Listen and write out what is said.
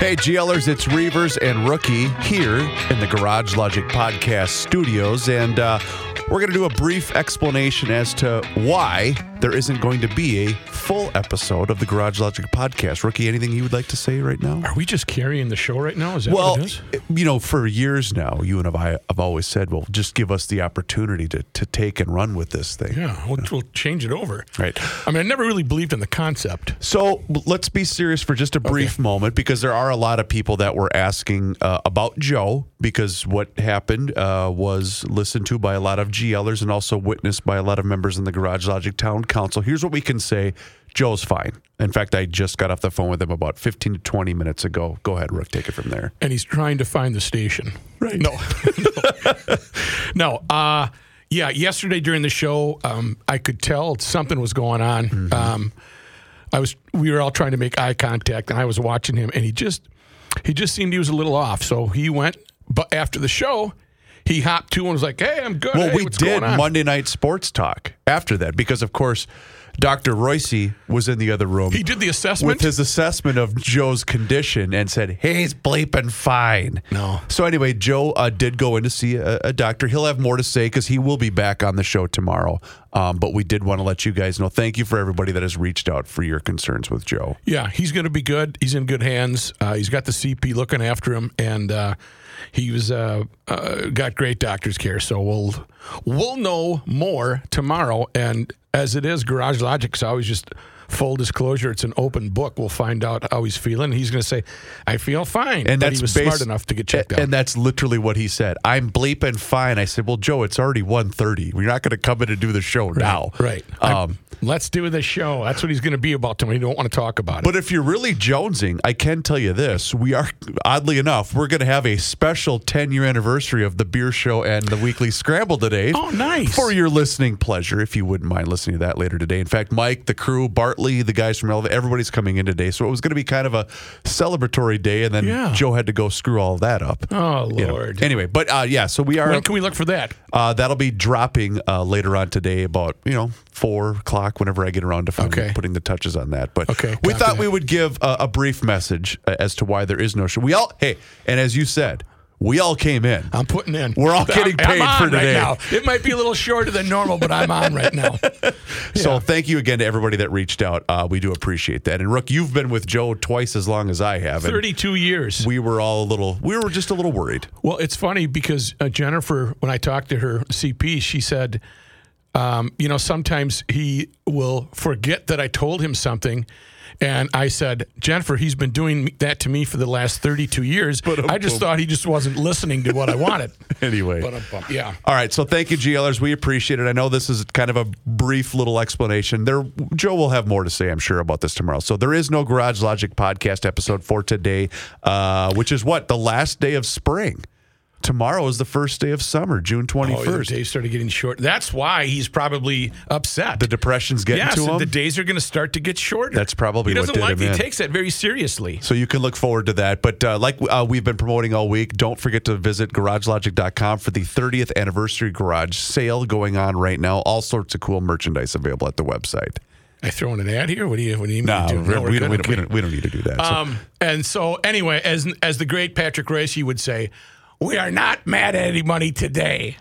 Hey, GLers, it's Reuvers and Rookie here in the Garage Logic Podcast studios. And uh, we're going to do a brief explanation as to why there isn't going to be a full episode of the Garage Logic Podcast. Rookie, anything you would like to say right now? Are we just carrying the show right now? Is that Well, what it is? you know, for years now, you and I have always said, well, just give us the opportunity to, to take and run with this thing. Yeah, we'll, we'll change it over. Right. I mean, I never really believed in the concept. So let's be serious for just a brief moment because there are a lot of people that were asking uh, about Joe because what happened uh, was listened to by a lot of GLers and also witnessed by a lot of members in the Garage Logic Town Council. Here's what we can say Joe's fine. In fact, I just got off the phone with him about 15 to 20 minutes ago. Go ahead, Rook, take it from there. And he's trying to find the station. Right. No. no. Uh, yeah, yesterday during the show, um, I could tell something was going on. Mm-hmm. Um, I was, we were all trying to make eye contact, and I was watching him, and he just, he just seemed he was a little off. So he went, but after the show, he hopped to and was like, "Hey, I'm good." Well, Hey, we did? Monday Night Sports Talk after that because, of course, Dr. Royce was in the other room. He did the assessment. with his assessment of Joe's condition and said, "Hey, he's bleeping fine." No. So anyway, Joe uh, did go in to see a, a doctor. He'll have more to say because he will be back on the show tomorrow. Um, but we did want to let you guys know. Thank you for everybody that has reached out for your concerns with Joe. Yeah, he's going to be good. He's in good hands. Uh, he's got the CP looking after him, and uh, he was uh, uh, got great doctor's care. So we'll we'll know more tomorrow. And as it is, Garage Logic's always just full disclosure. It's an open book. We'll find out how he's feeling. He's going to say, "I feel fine," And but that's he was smart enough to get checked out. And that's literally what he said. I'm bleeping fine. I said, "Well, Joe, it's already 1.30. We're not going to come in and do the show right, now." right. Um, Let's do the show. That's what he's going to be about tomorrow. You don't want to talk about it. But if you're really jonesing, I can tell you this: we are, oddly enough, we're going to have a special 10 year anniversary of the beer show and the weekly scramble today. Oh, nice. For your listening pleasure, if you wouldn't mind listening to that later today. In fact, Mike, the crew, The guys from Elevate, everybody's coming in today, so it was going to be kind of a celebratory day, and then Yeah. Joe had to go screw all that up. oh You know. Lord. Anyway, but uh, yeah, so we are. when can we look for that? Uh, that'll be dropping uh, later on today, about you know four o'clock. Whenever I get around to Okay. putting the touches on that, but Okay, we thought we would give a, a brief message uh, as to why there is no show. We all hey, and as you said, we all came in. I'm putting in. We're all getting paid on for right today. now. It might be a little shorter than normal, but I'm on right now. So thank you again to everybody that reached out. Uh, we do appreciate that. And Rook, you've been with Joe twice as long as I have. 32 years. We were all a little. We were just a little worried. Well, it's funny because uh, Jennifer, when I talked to her CP, she said, um, you know, sometimes he will forget that I told him something. And I said, Jennifer, he's been doing that to me for the last 32 years. But I just thought he just wasn't listening to what I wanted. Anyway. But, yeah. All right, so thank you, GLers. We appreciate it. I know this is kind of a brief little explanation. There, Joe will have more to say, I'm sure, about this tomorrow. So there is no Garage Logic podcast episode for today, uh, which is what the last day of spring. Tomorrow is the first day of summer, June Oh, the 21st. days started getting short. That's why he's probably upset. the depression's getting yes, to him. the days are going to start to get shorter. That's probably he what doesn't did like. He in. takes that very seriously. So you can look forward to that. But uh, like uh, we've been promoting all week, don't forget to visit garagelogic.com for the 30th anniversary garage sale going on right now. All sorts of cool merchandise available at the website. I throwing an ad here. What do you? What do you? No, to do? we, we're don't, we, don't, we, don't, we don't need to do that. So- Um, and so anyway, as as the great Patrick Reusse would say, we are not mad at anybody today.